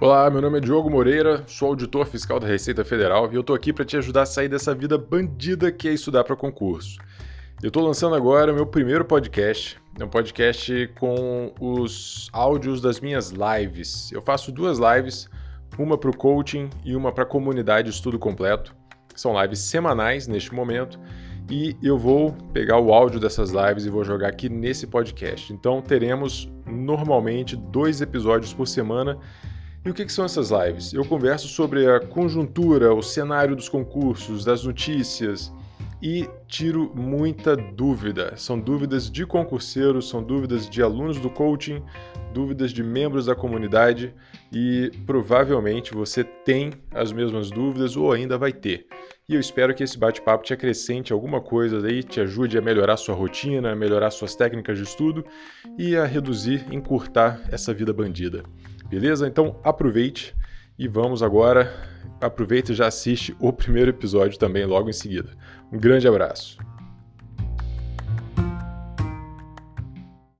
Olá, meu nome é Diogo Moreira, sou auditor fiscal da Receita Federal e eu tô aqui para te ajudar a sair dessa vida bandida que é estudar para concurso. Eu tô lançando agora meu primeiro podcast, é um podcast com os áudios das minhas lives. Eu faço duas lives, uma para o coaching e uma para a comunidade estudo completo. São lives semanais neste momento e eu vou pegar o áudio dessas lives e vou jogar aqui nesse podcast. Então teremos normalmente dois episódios por semana e o que, são essas lives? Eu converso sobre a conjuntura, o cenário dos concursos, das notícias e tiro muita dúvida. São dúvidas de concurseiros, são dúvidas de alunos do coaching, dúvidas de membros da comunidade e provavelmente você tem as mesmas dúvidas ou ainda vai ter. E eu espero que esse bate-papo te acrescente alguma coisa aí, te ajude a melhorar sua rotina, a melhorar suas técnicas de estudo e a reduzir, encurtar essa vida bandida. Beleza? Então aproveite e vamos agora. Aproveita e já assiste o primeiro episódio também logo em seguida. Um grande abraço.